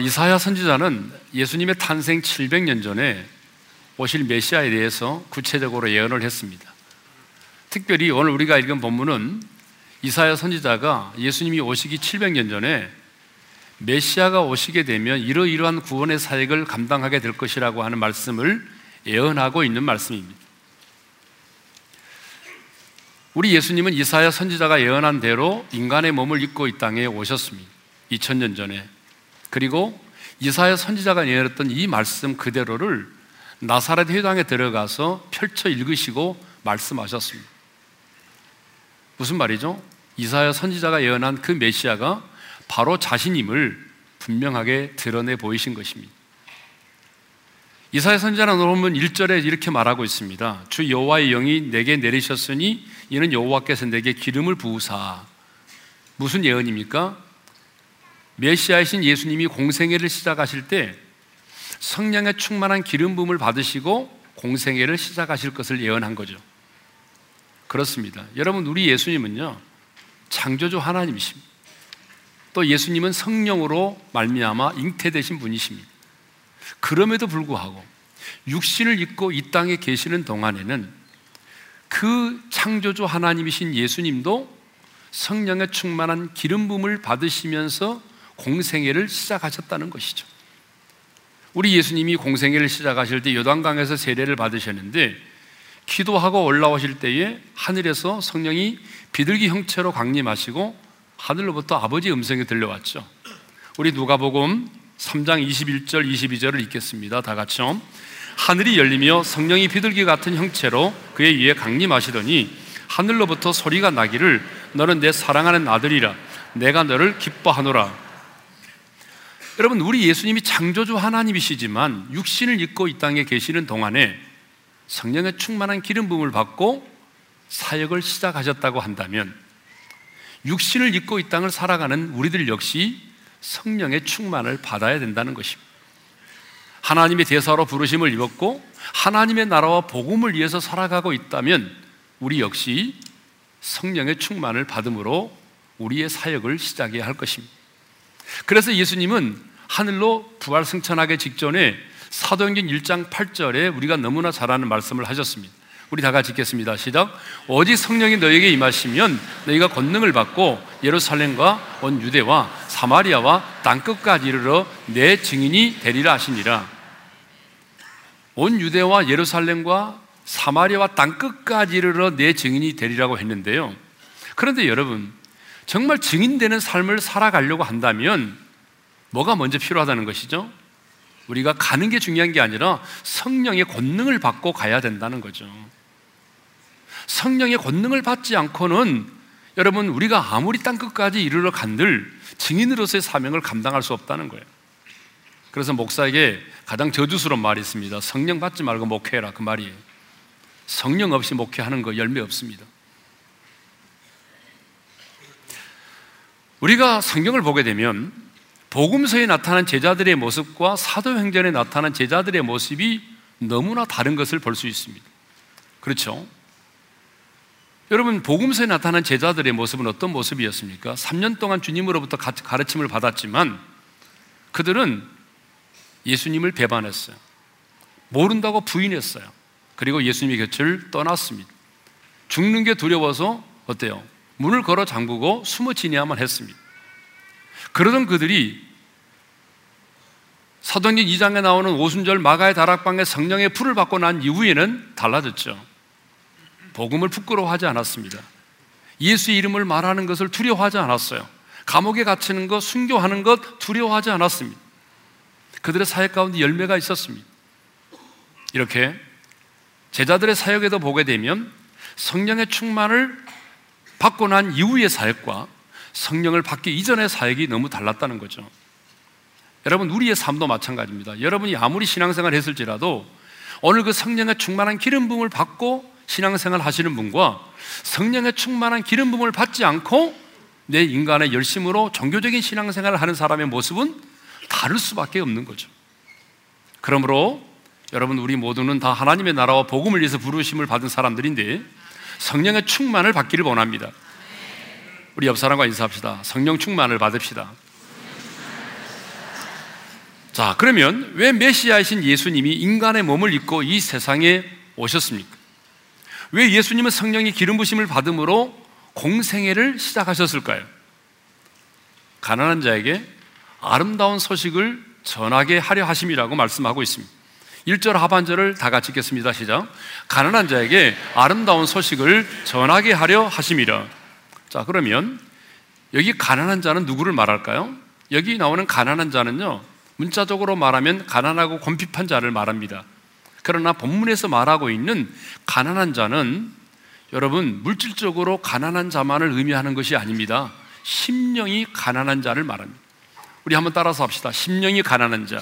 이사야 선지자는 예수님의 탄생 700년 전에 오실 메시아에 대해서 구체적으로 예언을 했습니다. 특별히 오늘 우리가 읽은 본문은 이사야 선지자가 예수님이 오시기 700년 전에 메시아가 오시게 되면 이러이러한 구원의 사역을 감당하게 될 것이라고 하는 말씀을 예언하고 있는 말씀입니다. 우리 예수님은 이사야 선지자가 예언한 대로 인간의 몸을 입고 이 땅에 오셨습니다. 2000년 전에. 그리고 이사야 선지자가 예언했던 이 말씀 그대로를 나사렛 회당에 들어가서 펼쳐 읽으시고 말씀하셨습니다. 무슨 말이죠? 이사야 선지자가 예언한 그 메시아가 바로 자신임을 분명하게 드러내 보이신 것입니다. 이사야 선지자는 오늘 1절에 이렇게 말하고 있습니다. 주 여호와의 영이 내게 내리셨으니 이는 여호와께서 내게 기름을 부으사 무슨 예언입니까? 메시아이신 예수님이 공생애를 시작하실 때 성령의 충만한 기름 부음을 받으시고 공생애를 시작하실 것을 예언한 거죠. 그렇습니다. 여러분 우리 예수님은요 창조주 하나님이십니다. 또 예수님은 성령으로 말미암아 잉태되신 분이십니다. 그럼에도 불구하고 육신을 입고 이 땅에 계시는 동안에는 그 창조주 하나님이신 예수님도 성령의 충만한 기름 부음을 받으시면서 공생애를 시작하셨다는 것이죠. 우리 예수님이 공생애를 시작하실 때 요단강에서 세례를 받으셨는데 기도하고 올라오실 때에 하늘에서 성령이 비둘기 형체로 강림하시고 하늘로부터 아버지 음성이 들려왔죠. 우리 누가복음 3장 21절 22절을 읽겠습니다. 다 같이요. 하늘이 열리며 성령이 비둘기 같은 형체로 그의 위에 강림하시더니 하늘로부터 소리가 나기를 너는 내 사랑하는 아들이라 내가 너를 기뻐하노라. 여러분 우리 예수님이 창조주 하나님이시지만 육신을 입고 이 땅에 계시는 동안에 성령의 충만한 기름 부음을 받고 사역을 시작하셨다고 한다면 육신을 입고 이 땅을 살아가는 우리들 역시 성령의 충만을 받아야 된다는 것입니다. 하나님의 대사로 부르심을 입었고 하나님의 나라와 복음을 위해서 살아가고 있다면 우리 역시 성령의 충만을 받음으로 우리의 사역을 시작해야 할 것입니다. 그래서 예수님은 하늘로 부활 승천하기 직전에 사도행전 1장 8절에 우리가 너무나 잘 아는 말씀을 하셨습니다. 우리 다 같이 읽겠습니다. 시작. 오직 성령이 너에게 임하시면 너희가 권능을 받고 예루살렘과 온 유대와 사마리아와 땅 끝까지 이르러 내 증인이 되리라 하시니라. 온 유대와 예루살렘과 사마리아와 땅 끝까지 이르러 내 증인이 되리라고 했는데요. 그런데 여러분, 정말 증인되는 삶을 살아가려고 한다면 뭐가 먼저 필요하다는 것이죠? 우리가 가는 게 중요한 게 아니라 성령의 권능을 받고 가야 된다는 거죠. 성령의 권능을 받지 않고는 여러분 우리가 아무리 땅 끝까지 이르러 간들 증인으로서의 사명을 감당할 수 없다는 거예요. 그래서 목사에게 가장 저주스러운 말이 있습니다. 성령 받지 말고 목회해라 그 말이에요. 성령 없이 목회하는 거 열매 없습니다. 우리가 성경을 보게 되면 복음서에 나타난 제자들의 모습과 사도행전에 나타난 제자들의 모습이 너무나 다른 것을 볼 수 있습니다. 그렇죠? 여러분, 복음서에 나타난 제자들의 모습은 어떤 모습이었습니까? 3년 동안 주님으로부터 가르침을 받았지만 그들은 예수님을 배반했어요. 모른다고 부인했어요. 그리고 예수님의 곁을 떠났습니다. 죽는 게 두려워서 어때요? 문을 걸어 잠그고 숨어 지내야만 했습니다. 그러던 그들이 사도행전 2장에 나오는 오순절 마가의 다락방에 성령의 불을 받고 난 이후에는 달라졌죠. 복음을 부끄러워하지 않았습니다. 예수의 이름을 말하는 것을 두려워하지 않았어요. 감옥에 갇히는 것, 순교하는 것 두려워하지 않았습니다. 그들의 사역 가운데 열매가 있었습니다. 이렇게 제자들의 사역에도 보게 되면 성령의 충만을 받고 난 이후의 사역과 성령을 받기 이전의 사역이 너무 달랐다는 거죠. 여러분, 우리의 삶도 마찬가지입니다. 여러분이 아무리 신앙생활 했을지라도 오늘 그 성령의 충만한 기름 부음을 받고 신앙생활 하시는 분과 성령의 충만한 기름 부음을 받지 않고 내 인간의 열심으로 종교적인 신앙생활을 하는 사람의 모습은 다를 수밖에 없는 거죠. 그러므로 여러분 우리 모두는 다 하나님의 나라와 복음을 위해서 부르심을 받은 사람들인데 성령의 충만을 받기를 원합니다. 우리 옆 사람과 인사합시다. 성령 충만을 받읍시다. 자, 그러면 왜 메시아이신 예수님이 인간의 몸을 입고 이 세상에 오셨습니까? 왜 예수님은 성령의 기름 부심을 받음으로 공생애를 시작하셨을까요? 가난한 자에게 아름다운 소식을 전하게 하려 하심이라고 말씀하고 있습니다. 1절 하반절을 다 같이 읽겠습니다. 시작. 가난한 자에게 아름다운 소식을 전하게 하려 하심이라. 자, 그러면 여기 가난한 자는 누구를 말할까요? 여기 나오는 가난한 자는요, 문자적으로 말하면 가난하고 곤핍한 자를 말합니다. 그러나 본문에서 말하고 있는 가난한 자는 여러분, 물질적으로 가난한 자만을 의미하는 것이 아닙니다. 심령이 가난한 자를 말합니다. 우리 한번 따라서 합시다. 심령이 가난한 자.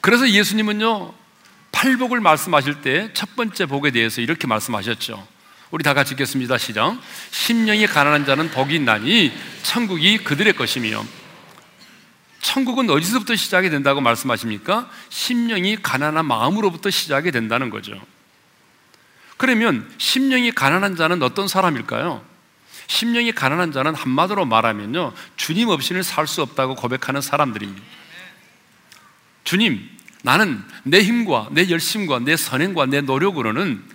그래서 예수님은요, 팔복을 말씀하실 때 첫 번째 복에 대해서 이렇게 말씀하셨죠. 우리 다 같이 읽겠습니다. 시작. 심령이 가난한 자는 복이 있나니 천국이 그들의 것이며 천국은 어디서부터 시작이 된다고 말씀하십니까? 심령이 가난한 마음으로부터 시작이 된다는 거죠. 그러면 심령이 가난한 자는 어떤 사람일까요? 심령이 가난한 자는 한마디로 말하면요. 주님 없이는 살 수 없다고 고백하는 사람들입니다. 주님, 나는 내 힘과 내 열심과 내 선행과 내 노력으로는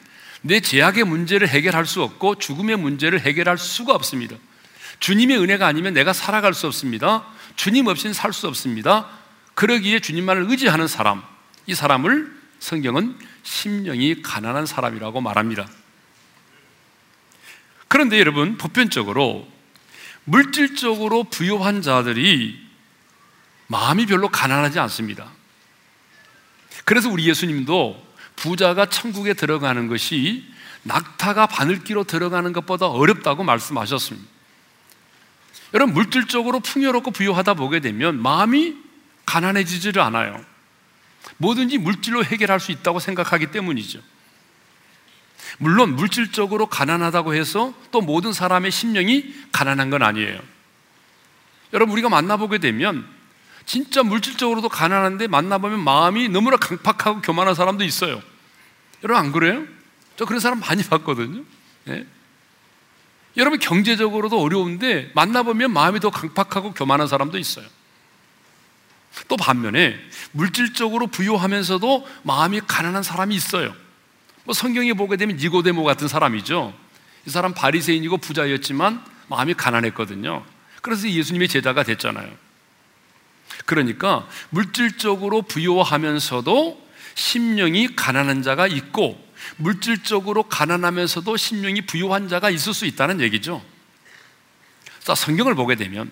내 제약의 문제를 해결할 수 없고 죽음의 문제를 해결할 수가 없습니다. 주님의 은혜가 아니면 내가 살아갈 수 없습니다. 주님 없이는 살 수 없습니다. 그러기에 주님만을 의지하는 사람, 이 사람을 성경은 심령이 가난한 사람이라고 말합니다. 그런데 여러분, 보편적으로 물질적으로 부유한 자들이 마음이 별로 가난하지 않습니다. 그래서 우리 예수님도 부자가 천국에 들어가는 것이 낙타가 바늘기로 들어가는 것보다 어렵다고 말씀하셨습니다. 여러분, 물질적으로 풍요롭고 부유하다 보게 되면 마음이 가난해지지를 않아요. 뭐든지 물질로 해결할 수 있다고 생각하기 때문이죠. 물론 물질적으로 가난하다고 해서 또 모든 사람의 심령이 가난한 건 아니에요. 여러분, 우리가 만나보게 되면 진짜 물질적으로도 가난한데 만나보면 마음이 너무나 강팍하고 교만한 사람도 있어요. 여러분, 안 그래요? 저 그런 사람 많이 봤거든요. 네? 여러분 경제적으로도 어려운데 만나보면 마음이 더 강팍하고 교만한 사람도 있어요. 또 반면에 물질적으로 부유하면서도 마음이 가난한 사람이 있어요. 뭐 성경에 보게 되면 니고데모 같은 사람이죠. 이 사람 바리새인이고 부자였지만 마음이 가난했거든요. 그래서 예수님의 제자가 됐잖아요. 그러니까 물질적으로 부유하면서도 심령이 가난한 자가 있고 물질적으로 가난하면서도 심령이 부유한 자가 있을 수 있다는 얘기죠. 자, 성경을 보게 되면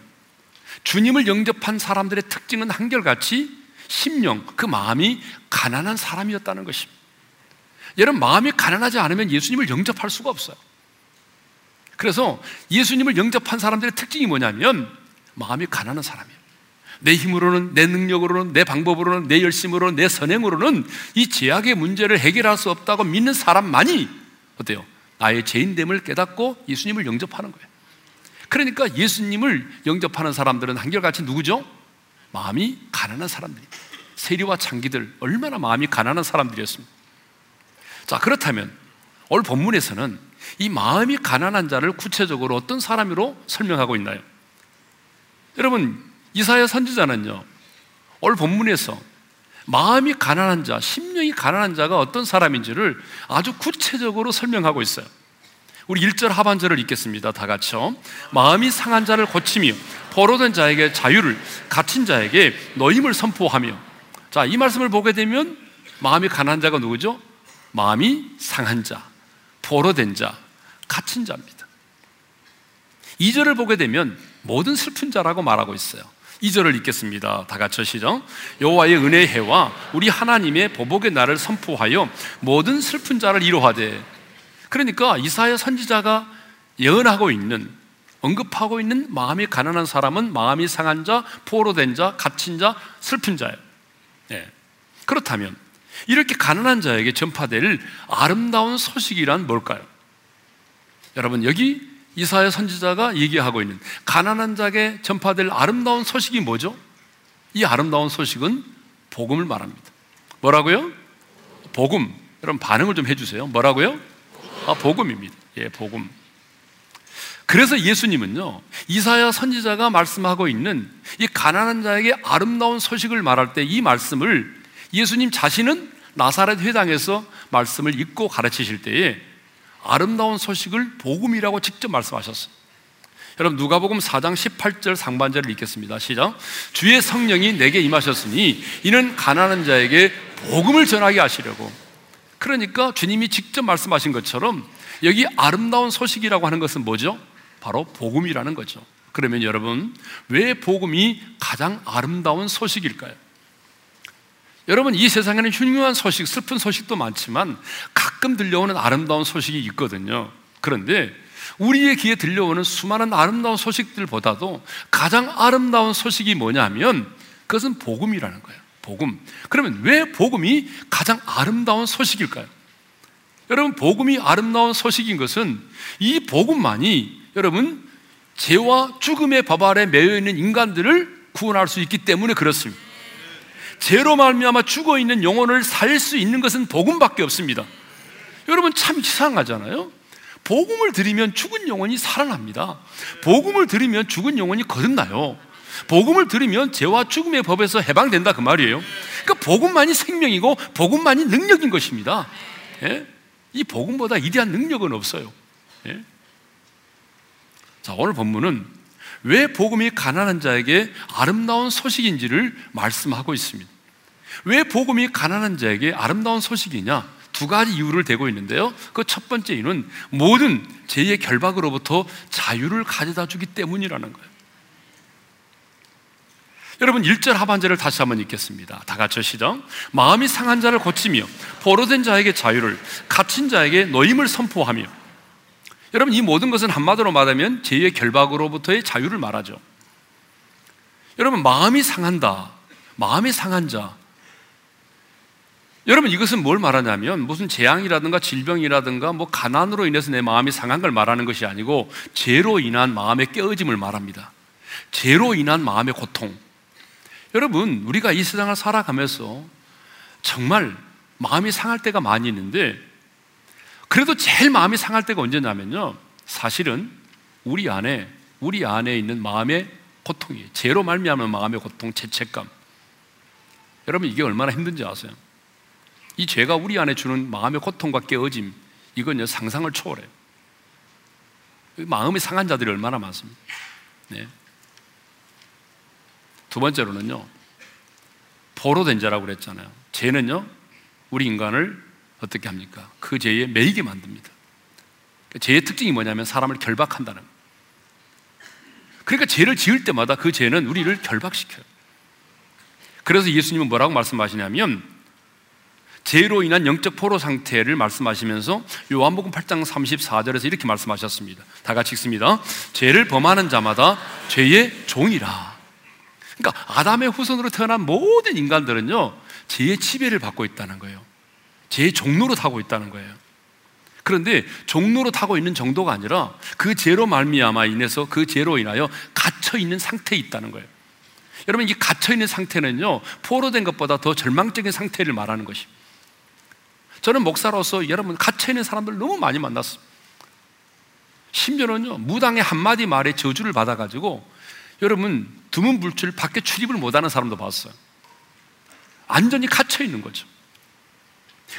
주님을 영접한 사람들의 특징은 한결같이 심령, 그 마음이 가난한 사람이었다는 것입니다. 여러분, 마음이 가난하지 않으면 예수님을 영접할 수가 없어요. 그래서 예수님을 영접한 사람들의 특징이 뭐냐면 마음이 가난한 사람이에요. 내 힘으로는, 내 능력으로는, 내 방법으로는, 내 열심으로는, 내 선행으로는 이 제약의 문제를 해결할 수 없다고 믿는 사람만이 어때요? 나의 죄인됨을 깨닫고 예수님을 영접하는 거예요. 그러니까 예수님을 영접하는 사람들은 한결같이 누구죠? 마음이 가난한 사람들이 세리와 창기들 얼마나 마음이 가난한 사람들이었습니다. 자, 그렇다면 오늘 본문에서는 이 마음이 가난한 자를 구체적으로 어떤 사람으로 설명하고 있나요? 여러분, 이사야 선지자는요, 오늘 본문에서 마음이 가난한 자, 심령이 가난한 자가 어떤 사람인지를 아주 구체적으로 설명하고 있어요. 우리 1절 하반절을 읽겠습니다. 다 같이요. 마음이 상한 자를 고치며 포로된 자에게 자유를 갇힌 자에게 너임을 선포하며 자, 이 말씀을 보게 되면 마음이 가난한 자가 누구죠? 마음이 상한 자, 포로된 자, 갇힌 자입니다. 2절을 보게 되면 모든 슬픈 자라고 말하고 있어요. 2절을 읽겠습니다. 다 같이 시죠. 여호와의 은혜의 해와 우리 하나님의 보복의 날을 선포하여 모든 슬픈 자를 이루하되 그러니까 이사야 선지자가 예언하고 있는 언급하고 있는 마음이 가난한 사람은 마음이 상한 자, 포로된 자, 갇힌 자, 슬픈 자예요. 네. 그렇다면 이렇게 가난한 자에게 전파될 아름다운 소식이란 뭘까요? 여러분 여기 이사야 선지자가 얘기하고 있는 가난한 자에게 전파될 아름다운 소식이 뭐죠? 이 아름다운 소식은 복음을 말합니다. 뭐라고요? 복음. 여러분 반응을 좀 해주세요. 뭐라고요? 아, 복음입니다. 예, 복음. 그래서 예수님은요, 이사야 선지자가 말씀하고 있는 이 가난한 자에게 아름다운 소식을 말할 때 이 말씀을 예수님 자신은 나사렛 회당에서 말씀을 읽고 가르치실 때에 아름다운 소식을 복음이라고 직접 말씀하셨어요. 여러분 누가복음 4장 18절 상반절을 읽겠습니다. 시작. 주의 성령이 내게 임하셨으니 이는 가난한 자에게 복음을 전하게 하시려고. 그러니까 주님이 직접 말씀하신 것처럼 여기 아름다운 소식이라고 하는 것은 뭐죠? 바로 복음이라는 거죠. 그러면 여러분, 왜 복음이 가장 아름다운 소식일까요? 여러분, 이 세상에는 흉흉한 소식, 슬픈 소식도 많지만 가끔 들려오는 아름다운 소식이 있거든요. 그런데 우리의 귀에 들려오는 수많은 아름다운 소식들보다도 가장 아름다운 소식이 뭐냐면 그것은 복음이라는 거예요. 복음. 그러면 왜 복음이 가장 아름다운 소식일까요? 여러분, 복음이 아름다운 소식인 것은 이 복음만이 여러분 죄와 죽음의 법 아래 매여 있는 인간들을 구원할 수 있기 때문에 그렇습니다. 죄로 말미암아 죽어 있는 영혼을 살 수 있는 것은 복음밖에 없습니다. 여러분 참 이상하잖아요. 복음을 들으면 죽은 영혼이 살아납니다. 복음을 들으면 죽은 영혼이 거듭나요. 복음을 들으면 죄와 죽음의 법에서 해방된다 그 말이에요. 그러니까 복음만이 생명이고 복음만이 능력인 것입니다. 예? 이 복음보다 이대한 능력은 없어요. 예? 자, 오늘 본문은 왜 복음이 가난한 자에게 아름다운 소식인지를 말씀하고 있습니다. 왜 복음이 가난한 자에게 아름다운 소식이냐? 두 가지 이유를 대고 있는데요. 그 첫 번째 이유는 모든 죄의 결박으로부터 자유를 가져다 주기 때문이라는 거예요. 여러분 1절 하반절을 다시 한번 읽겠습니다. 다 같이 시작. 마음이 상한 자를 고치며 포로된 자에게 자유를 갇힌 자에게 노임을 선포하며 여러분 이 모든 것은 한마디로 말하면 죄의 결박으로부터의 자유를 말하죠. 여러분 마음이 상한다. 마음이 상한 자. 여러분 이것은 뭘 말하냐면 무슨 재앙이라든가 질병이라든가 뭐 가난으로 인해서 내 마음이 상한 걸 말하는 것이 아니고 죄로 인한 마음의 깨어짐을 말합니다. 죄로 인한 마음의 고통. 여러분 우리가 이 세상을 살아가면서 정말 마음이 상할 때가 많이 있는데 그래도 제일 마음이 상할 때가 언제냐면요. 사실은 우리 안에 우리 안에 있는 마음의 고통이 죄로 말미암은 마음의 고통, 죄책감. 여러분 이게 얼마나 힘든지 아세요? 이 죄가 우리 안에 주는 마음의 고통과 깨어짐 이건요 상상을 초월해요. 마음이 상한 자들이 얼마나 많습니까? 네. 두 번째로는요 포로된 자라고 그랬잖아요. 죄는요 우리 인간을 어떻게 합니까? 그 죄에 매이게 만듭니다. 그 죄의 특징이 뭐냐면 사람을 결박한다는 그러니까 죄를 지을 때마다 그 죄는 우리를 결박시켜요. 그래서 예수님은 뭐라고 말씀하시냐면 죄로 인한 영적 포로 상태를 말씀하시면서 요한복음 8장 34절에서 이렇게 말씀하셨습니다. 다 같이 읽습니다. 죄를 범하는 자마다 죄의 종이라. 그러니까 아담의 후손으로 태어난 모든 인간들은요, 죄의 지배를 받고 있다는 거예요. 제 종로로 타고 있다는 거예요. 그런데 종로로 타고 있는 정도가 아니라 그 죄로 말미암아 인해서 그 죄로 인하여 갇혀 있는 상태에 있다는 거예요. 여러분 이 갇혀 있는 상태는요 포로된 것보다 더 절망적인 상태를 말하는 것입니다. 저는 목사로서 여러분 갇혀 있는 사람들 너무 많이 만났습니다. 심지어는요 무당의 한 마디 말에 저주를 받아가지고 여러분 두문불출 밖에 출입을 못하는 사람도 봤어요. 완전히 갇혀 있는 거죠.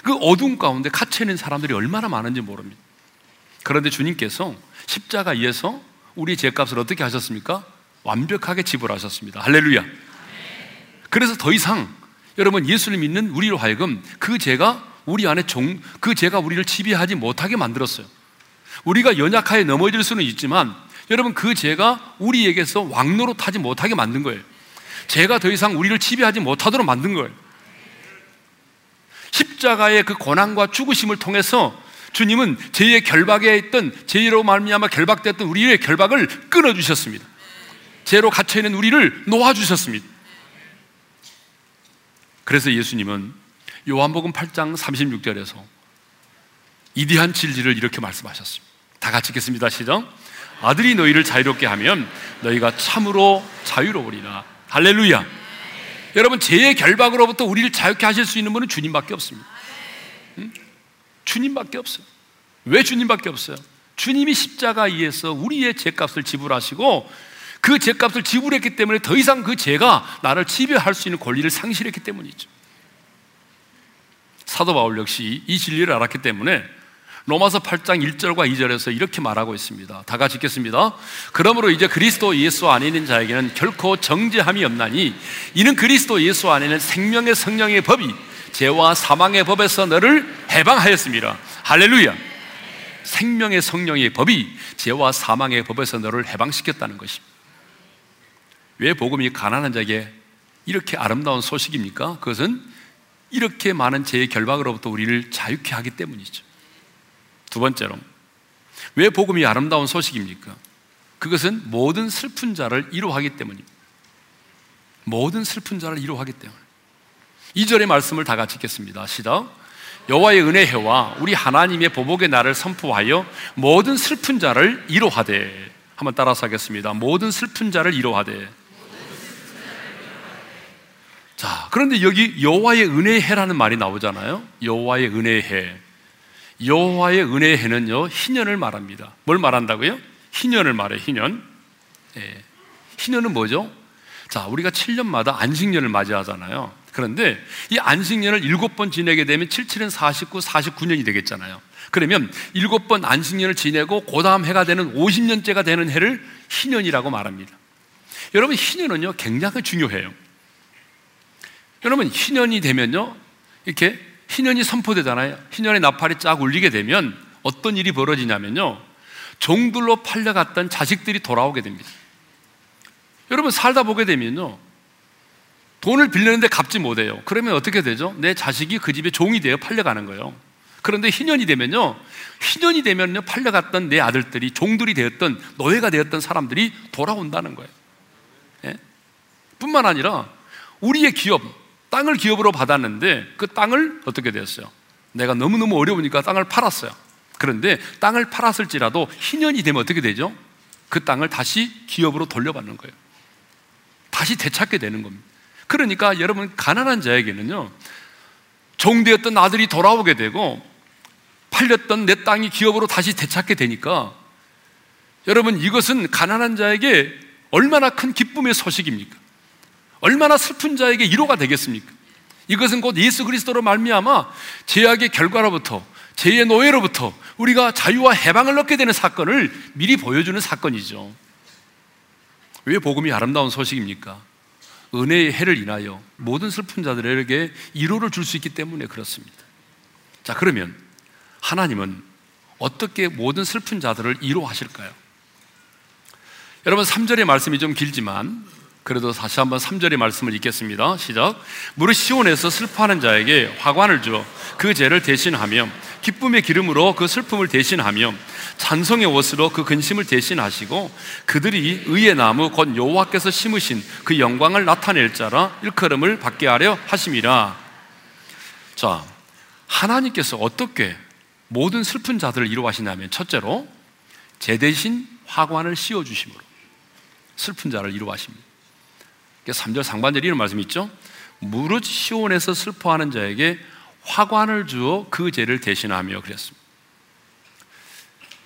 그 어두운 가운데 갇혀 있는 사람들이 얼마나 많은지 모릅니다. 그런데 주님께서 십자가에서 우리 죄값을 어떻게 하셨습니까? 완벽하게 지불하셨습니다. 할렐루야. 그래서 더 이상 여러분 예수를 믿는 우리로 하여금 그 죄가 우리 안에 종, 그 죄가 우리를 지배하지 못하게 만들었어요. 우리가 연약하에 넘어질 수는 있지만 여러분 그 죄가 우리에게서 왕노로 타지 못하게 만든 거예요. 죄가 더 이상 우리를 지배하지 못하도록 만든 거예요. 십자가의 그 고난과 죽으심을 통해서 주님은 죄의 결박에 있던 죄로 말미암아 결박됐던 우리의 결박을 끊어 주셨습니다. 죄로 갇혀 있는 우리를 놓아 주셨습니다. 그래서 예수님은 요한복음 8장 36절에서 이디한 진리를 이렇게 말씀하셨습니다. 다 같이 읽겠습니다. 시작. 아들이 너희를 자유롭게 하면 너희가 참으로 자유로우리라. 할렐루야. 여러분 죄의 결박으로부터 우리를 자유케 하실 수 있는 분은 주님밖에 없습니다. 응? 주님밖에 없어요. 왜 주님밖에 없어요? 주님이 십자가에서 우리의 죄값을 지불하시고 그 죄값을 지불했기 때문에 더 이상 그 죄가 나를 지배할 수 있는 권리를 상실했기 때문이죠. 사도 바울 역시 이 진리를 알았기 때문에 로마서 8장 1절과 2절에서 이렇게 말하고 있습니다. 다 같이 읽겠습니다. 그러므로 이제 그리스도 예수 안에 있는 자에게는 결코 정죄함이 없나니 이는 그리스도 예수 안에는 생명의 성령의 법이 죄와 사망의 법에서 너를 해방하였습니다. 할렐루야. 생명의 성령의 법이 죄와 사망의 법에서 너를 해방시켰다는 것입니다. 왜 복음이 가난한 자에게 이렇게 아름다운 소식입니까? 그것은 이렇게 많은 죄의 결박으로부터 우리를 자유케 하기 때문이죠. 두 번째로, 왜 복음이 아름다운 소식입니까? 그것은 모든 슬픈 자를 이루하기 때문입니다. 모든 슬픈 자를 이루하기 때문에. 2절의 말씀을 다 같이 읽겠습니다. 시작. 여호와의 은혜해와 우리 하나님의 보복의 날을 선포하여 모든 슬픈 자를 이루하되 한번 따라서 하겠습니다. 모든 슬픈 자를 이루하되 자, 그런데 여기 여호와의 은혜해라는 말이 나오잖아요. 여호와의 은혜해. 여호와의 은혜해는요 희년을 말합니다. 뭘 말한다고요? 희년을 말해. 희년. 예. 희년은 뭐죠? 자, 우리가 7년마다 안식년을 맞이하잖아요. 그런데 이 안식년을 7번 지내게 되면 7, 7은 49, 49년이 되겠잖아요. 그러면 7번 안식년을 지내고 그 다음 해가 되는 50년째가 되는 해를 희년이라고 말합니다. 여러분, 희년은요, 굉장히 중요해요. 여러분, 희년이 되면요, 이렇게 희년이 선포되잖아요. 희년의 나팔이 쫙 울리게 되면 어떤 일이 벌어지냐면요, 종들로 팔려갔던 자식들이 돌아오게 됩니다. 여러분, 살다 보게 되면요, 돈을 빌렸는데 갚지 못해요. 그러면 어떻게 되죠? 내 자식이 그 집에 종이 되어 팔려가는 거예요. 그런데 희년이 되면요, 희년이 되면요, 팔려갔던 내 아들들이 종들이 되었던, 노예가 되었던 사람들이 돌아온다는 거예요. 예? 뿐만 아니라 우리의 기업, 땅을 기업으로 받았는데 그 땅을 어떻게 되었어요? 내가 너무너무 어려우니까 땅을 팔았어요. 그런데 땅을 팔았을지라도 희년이 되면 어떻게 되죠? 그 땅을 다시 기업으로 돌려받는 거예요. 다시 되찾게 되는 겁니다. 그러니까 여러분, 가난한 자에게는요, 종되었던 아들이 돌아오게 되고, 팔렸던 내 땅이 기업으로 다시 되찾게 되니까, 여러분, 이것은 가난한 자에게 얼마나 큰 기쁨의 소식입니까? 얼마나 슬픈 자에게 위로가 되겠습니까? 이것은 곧 예수 그리스도로 말미암아 죄악의 결과로부터 죄의 노예로부터 우리가 자유와 해방을 얻게 되는 사건을 미리 보여주는 사건이죠. 왜 복음이 아름다운 소식입니까? 은혜의 해를 인하여 모든 슬픈 자들에게 위로를 줄 수 있기 때문에 그렇습니다. 자, 그러면 하나님은 어떻게 모든 슬픈 자들을 위로하실까요? 여러분 3절의 말씀이 좀 길지만 그래도 다시 한번 3절의 말씀을 읽겠습니다. 시작. 무릇 시온에서 슬퍼하는 자에게 화관을 주어 그 죄를 대신하며 기쁨의 기름으로 그 슬픔을 대신하며 찬송의 옷으로 그 근심을 대신하시고 그들이 의의 나무 곧 여호와께서 심으신 그 영광을 나타낼 자라 일컬음을 받게 하려 하심이라. 자, 하나님께서 어떻게 모든 슬픈 자들을 이루하시냐면 첫째로 제 대신 화관을 씌워 주심으로 슬픈 자를 이루하십니다. 3절 상반절에 이런 말씀이 있죠. 무릇 시온에서 슬퍼하는 자에게 화관을 주어 그 죄를 대신하며 그랬습니다.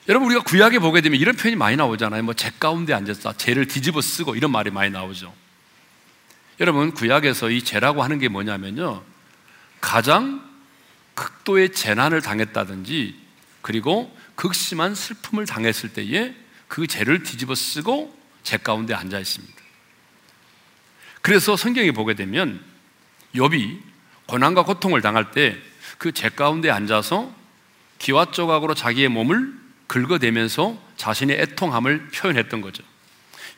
여러분 우리가 구약에 보게 되면 이런 표현이 많이 나오잖아요. 뭐 죄 가운데 앉아서 죄를 뒤집어 쓰고 이런 말이 많이 나오죠. 여러분 구약에서 이 죄라고 하는 게 뭐냐면요. 가장 극도의 재난을 당했다든지 그리고 극심한 슬픔을 당했을 때에 그 죄를 뒤집어 쓰고 죄 가운데 앉아 있습니다. 그래서 성경에 보게 되면 욥이 고난과 고통을 당할 때그죄 가운데 앉아서 기와 조각으로 자기의 몸을 긁어대면서 자신의 애통함을 표현했던 거죠.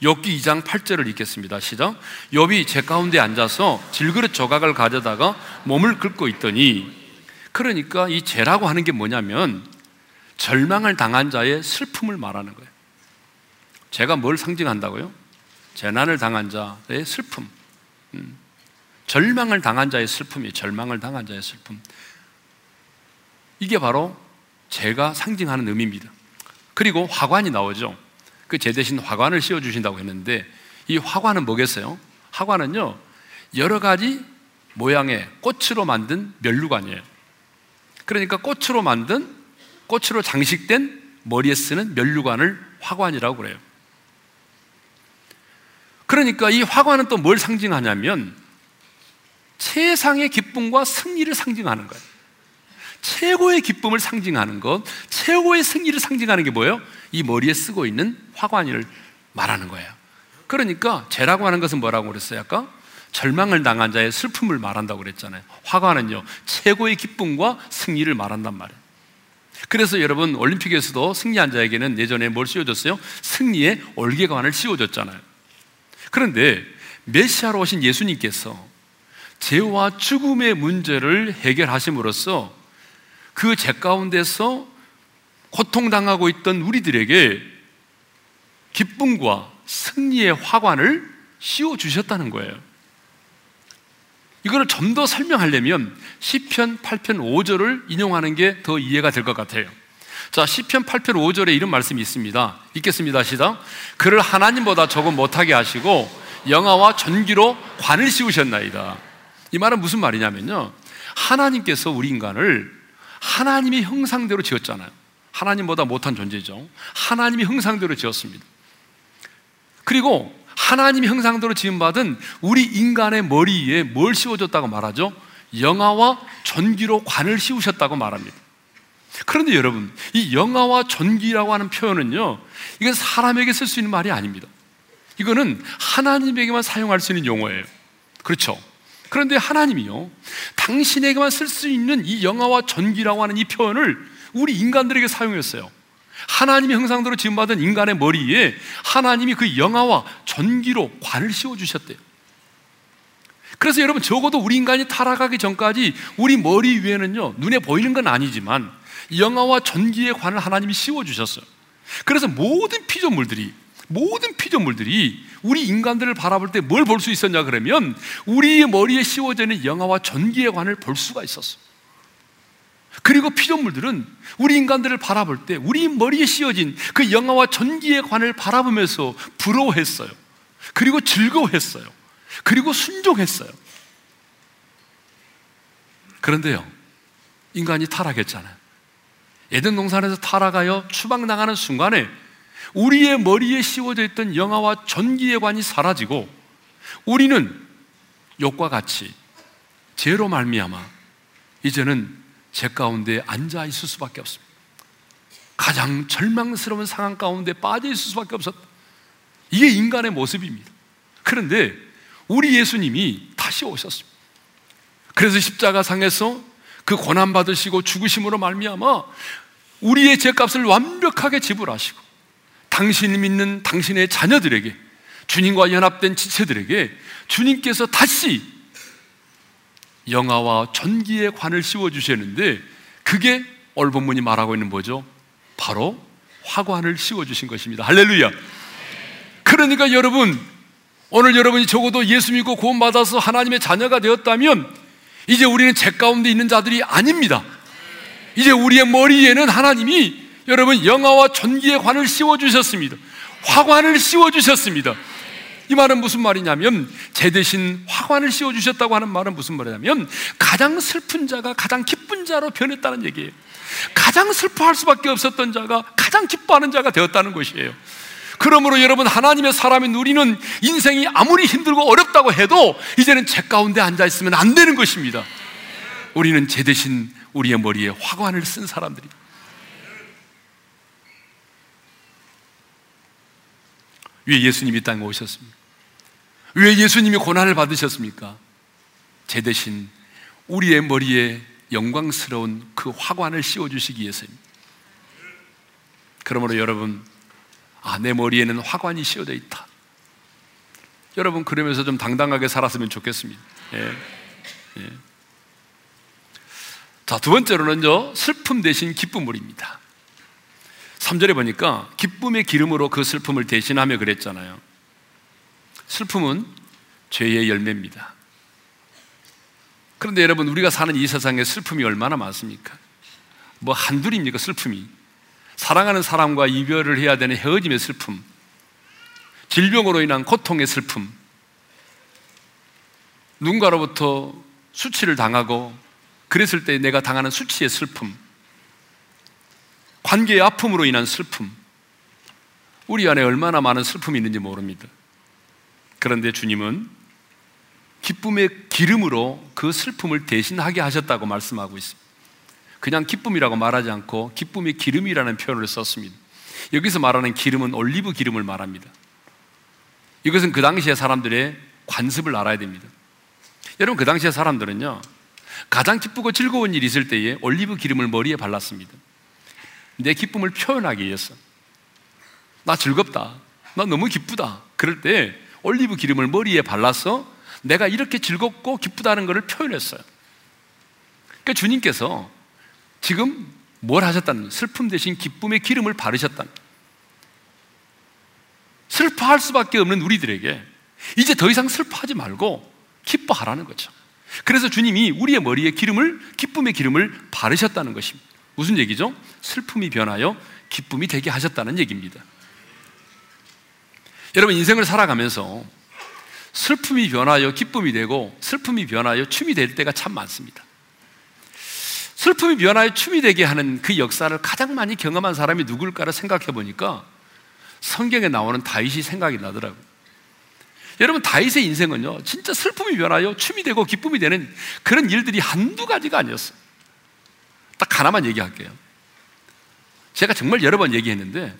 욥기 2장 8절을 읽겠습니다. 시작. 욥이 죄 가운데 앉아서 질그릇 조각을 가져다가 몸을 긁고 있더니 그러니까 이 죄라고 하는 게 뭐냐면 절망을 당한 자의 슬픔을 말하는 거예요. 죄가 뭘 상징한다고요? 재난을 당한 자의 슬픔, 음. 절망을 당한 자의 슬픔이 절망을 당한 자의 슬픔. 이게 바로 제가 상징하는 의미입니다. 그리고 화관이 나오죠. 그 제 대신 화관을 씌워 주신다고 했는데 이 화관은 뭐겠어요? 화관은요 여러 가지 모양의 꽃으로 만든 멸류관이에요. 그러니까 꽃으로 만든 꽃으로 장식된 머리에 쓰는 면류관을 화관이라고 그래요. 그러니까 이 화관은 또 뭘 상징하냐면 세상의 기쁨과 승리를 상징하는 거예요. 최고의 기쁨을 상징하는 것, 최고의 승리를 상징하는 게 뭐예요? 이 머리에 쓰고 있는 화관을 말하는 거예요. 그러니까 죄라고 하는 것은 뭐라고 그랬어요? 아까 절망을 당한 자의 슬픔을 말한다고 그랬잖아요. 화관은요, 최고의 기쁨과 승리를 말한단 말이에요. 그래서 여러분, 올림픽에서도 승리한 자에게는 예전에 뭘 씌워줬어요? 승리의 올개관을 씌워줬잖아요. 그런데 메시아로 오신 예수님께서 죄와 죽음의 문제를 해결하심으로써 그 죄 가운데서 고통당하고 있던 우리들에게 기쁨과 승리의 화관을 씌워 주셨다는 거예요. 이거를 좀 더 설명하려면 시편 8편 5절을 인용하는 게 더 이해가 될 것 같아요. 자, 시편 8편 5절에 이런 말씀이 있습니다. 읽겠습니다. 시작. 그를 하나님보다 조금 못하게 하시고 영화와 전기로 관을 씌우셨나이다. 이 말은 무슨 말이냐면요. 하나님께서 우리 인간을 하나님의 형상대로 지었잖아요. 하나님보다 못한 존재죠. 하나님의 형상대로 지었습니다. 그리고 하나님의 형상대로 지음받은 우리 인간의 머리 위에 뭘 씌워줬다고 말하죠? 영화와 전기로 관을 씌우셨다고 말합니다. 그런데 여러분, 이 영화와 전기라고 하는 표현은요, 이건 사람에게 쓸 수 있는 말이 아닙니다. 이거는 하나님에게만 사용할 수 있는 용어예요. 그렇죠? 그런데 하나님이요, 당신에게만 쓸 수 있는 이 영화와 전기라고 하는 이 표현을 우리 인간들에게 사용했어요. 하나님의 형상대로 지음받은 인간의 머리에 하나님이 그 영화와 전기로 관을 씌워주셨대요. 그래서 여러분 적어도 우리 인간이 타락하기 전까지 우리 머리 위에는요 눈에 보이는 건 아니지만 영화와 전기의 관을 하나님이 씌워주셨어요. 그래서 모든 피조물들이 모든 피조물들이 우리 인간들을 바라볼 때 뭘 볼 수 있었냐 그러면 우리의 머리에 씌워져 있는 영화와 전기의 관을 볼 수가 있었어. 그리고 피조물들은 우리 인간들을 바라볼 때 우리 머리에 씌워진 그 영화와 전기의 관을 바라보면서 부러워했어요. 그리고 즐거워했어요. 그리고 순종했어요. 그런데요, 인간이 타락했잖아요. 에덴 동산에서 타락하여 추방당하는 순간에 우리의 머리에 씌워져 있던 영화와 전기의 관이 사라지고 우리는 욕과 같이 죄로 말미암아 이제는 제 가운데 앉아 있을 수밖에 없습니다. 가장 절망스러운 상황 가운데 빠져 있을 수밖에 없었다. 이게 인간의 모습입니다. 그런데 우리 예수님이 다시 오셨습니다. 그래서 십자가 상에서 그 고난 받으시고 죽으심으로 말미암아 우리의 죄값을 완벽하게 지불하시고 당신이 믿는 당신의 자녀들에게 주님과 연합된 지체들에게 주님께서 다시 영화와 전기의 관을 씌워 주셨는데 그게 오늘 본문이 말하고 있는 뭐죠? 바로 화관을 씌워 주신 것입니다. 할렐루야. 그러니까 여러분 오늘 여러분이 적어도 예수 믿고 구원받아서 하나님의 자녀가 되었다면 이제 우리는 죄 가운데 있는 자들이 아닙니다. 이제 우리의 머리에는 하나님이 여러분 영화와 전기의 관을 씌워 주셨습니다. 화관을 씌워 주셨습니다. 이 말은 무슨 말이냐면 제 대신 화관을 씌워 주셨다고 하는 말은 무슨 말이냐면 가장 슬픈 자가 가장 기쁜 자로 변했다는 얘기예요. 가장 슬퍼할 수밖에 없었던 자가 가장 기뻐하는 자가 되었다는 것이에요. 그러므로 여러분 하나님의 사람인 우리는 인생이 아무리 힘들고 어렵다고 해도 이제는 제 가운데 앉아 있으면 안 되는 것입니다. 우리는 제 대신 우리의 머리에 화관을 쓴 사람들이. 왜 예수님이 땅에 오셨습니까? 왜 예수님이 고난을 받으셨습니까? 제 대신 우리의 머리에 영광스러운 그 화관을 씌워주시기 위해서입니다. 그러므로 여러분, 아, 내 머리에는 화관이 씌워져 있다. 여러분, 그러면서 좀 당당하게 살았으면 좋겠습니다. 예. 예. 자, 두 번째로는요, 슬픔 대신 기쁨물입니다. 3절에 보니까 기쁨의 기름으로 그 슬픔을 대신하며 그랬잖아요. 슬픔은 죄의 열매입니다. 그런데 여러분, 우리가 사는 이 세상에 슬픔이 얼마나 많습니까? 뭐 한둘입니까, 슬픔이? 사랑하는 사람과 이별을 해야 되는 헤어짐의 슬픔, 질병으로 인한 고통의 슬픔, 누군가로부터 수치를 당하고 그랬을 때 내가 당하는 수치의 슬픔, 관계의 아픔으로 인한 슬픔. 우리 안에 얼마나 많은 슬픔이 있는지 모릅니다. 그런데 주님은 기쁨의 기름으로 그 슬픔을 대신하게 하셨다고 말씀하고 있습니다. 그냥 기쁨이라고 말하지 않고 기쁨의 기름이라는 표현을 썼습니다. 여기서 말하는 기름은 올리브 기름을 말합니다. 이것은 그 당시의 사람들의 관습을 알아야 됩니다. 여러분, 그 당시의 사람들은요, 가장 기쁘고 즐거운 일이 있을 때에 올리브 기름을 머리에 발랐습니다. 내 기쁨을 표현하기 위해서. 나 즐겁다. 나 너무 기쁘다. 그럴 때 올리브 기름을 머리에 발라서 내가 이렇게 즐겁고 기쁘다는 것을 표현했어요. 그러니까 주님께서 지금 뭘 하셨다는 슬픔 대신 기쁨의 기름을 바르셨다는 슬퍼할 수밖에 없는 우리들에게 이제 더 이상 슬퍼하지 말고 기뻐하라는 거죠. 그래서 주님이 우리의 머리에 기름을 기쁨의 기름을 바르셨다는 것입니다. 무슨 얘기죠? 슬픔이 변하여 기쁨이 되게 하셨다는 얘기입니다. 여러분 인생을 살아가면서 슬픔이 변하여 기쁨이 되고 슬픔이 변하여 춤이 될 때가 참 많습니다. 슬픔이 변하여 춤이 되게 하는 그 역사를 가장 많이 경험한 사람이 누굴까를 생각해 보니까 성경에 나오는 다윗이 생각이 나더라고요. 여러분 다윗의 인생은요 진짜 슬픔이 변하여 춤이 되고 기쁨이 되는 그런 일들이 한두 가지가 아니었어요. 딱 하나만 얘기할게요. 제가 정말 여러 번 얘기했는데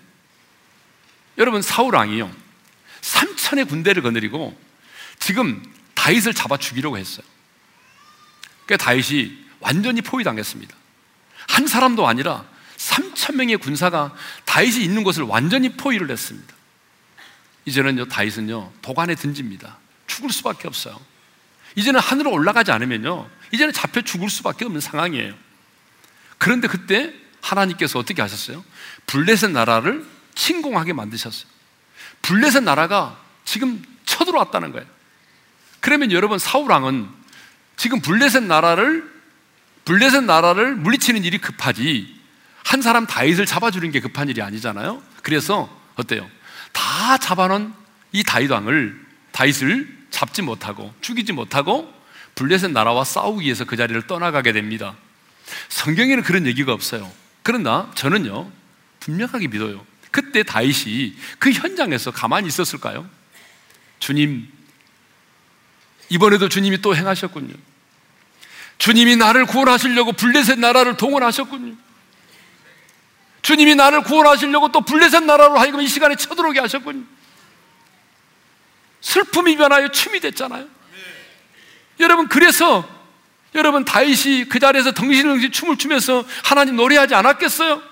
여러분 사울 왕이요 3천의 군대를 거느리고 지금 다윗을 잡아 죽이려고 했어요. 그 다윗이 완전히 포위당했습니다. 한 사람도 아니라 3천 명의 군사가 다윗이 있는 곳을 완전히 포위를 했습니다. 이제는요 다윗은요 도관에 던집니다. 죽을 수밖에 없어요. 이제는 하늘로 올라가지 않으면요 이제는 잡혀 죽을 수밖에 없는 상황이에요. 그런데 그때 하나님께서 어떻게 하셨어요? 블레셋 나라를 침공하게 만드셨어요. 블레셋 나라가 지금 쳐들어왔다는 거예요. 그러면 여러분 사울 왕은 지금 블레셋 나라를 블레셋 나라를 물리치는 일이 급하지 한 사람 다윗을 잡아주는 게 급한 일이 아니잖아요. 그래서 어때요? 다 잡아놓은 이 다윗 왕을 다윗을 잡지 못하고 죽이지 못하고 블레셋 나라와 싸우기 위해서 그 자리를 떠나가게 됩니다. 성경에는 그런 얘기가 없어요. 그러나 저는요 분명하게 믿어요. 그때 다윗이 그 현장에서 가만히 있었을까요? 주님, 이번에도 주님이 또 행하셨군요. 주님이 나를 구원하시려고 블레셋 나라를 동원하셨군요. 주님이 나를 구원하시려고 또 블레셋 나라로 하여금 이 시간에 쳐들어오게 하셨군요. 슬픔이 변하여 춤이 됐잖아요. 여러분 그래서 여러분 다윗이 그 자리에서 덩실덩실 춤을 추면서 하나님 노래하지 않았겠어요?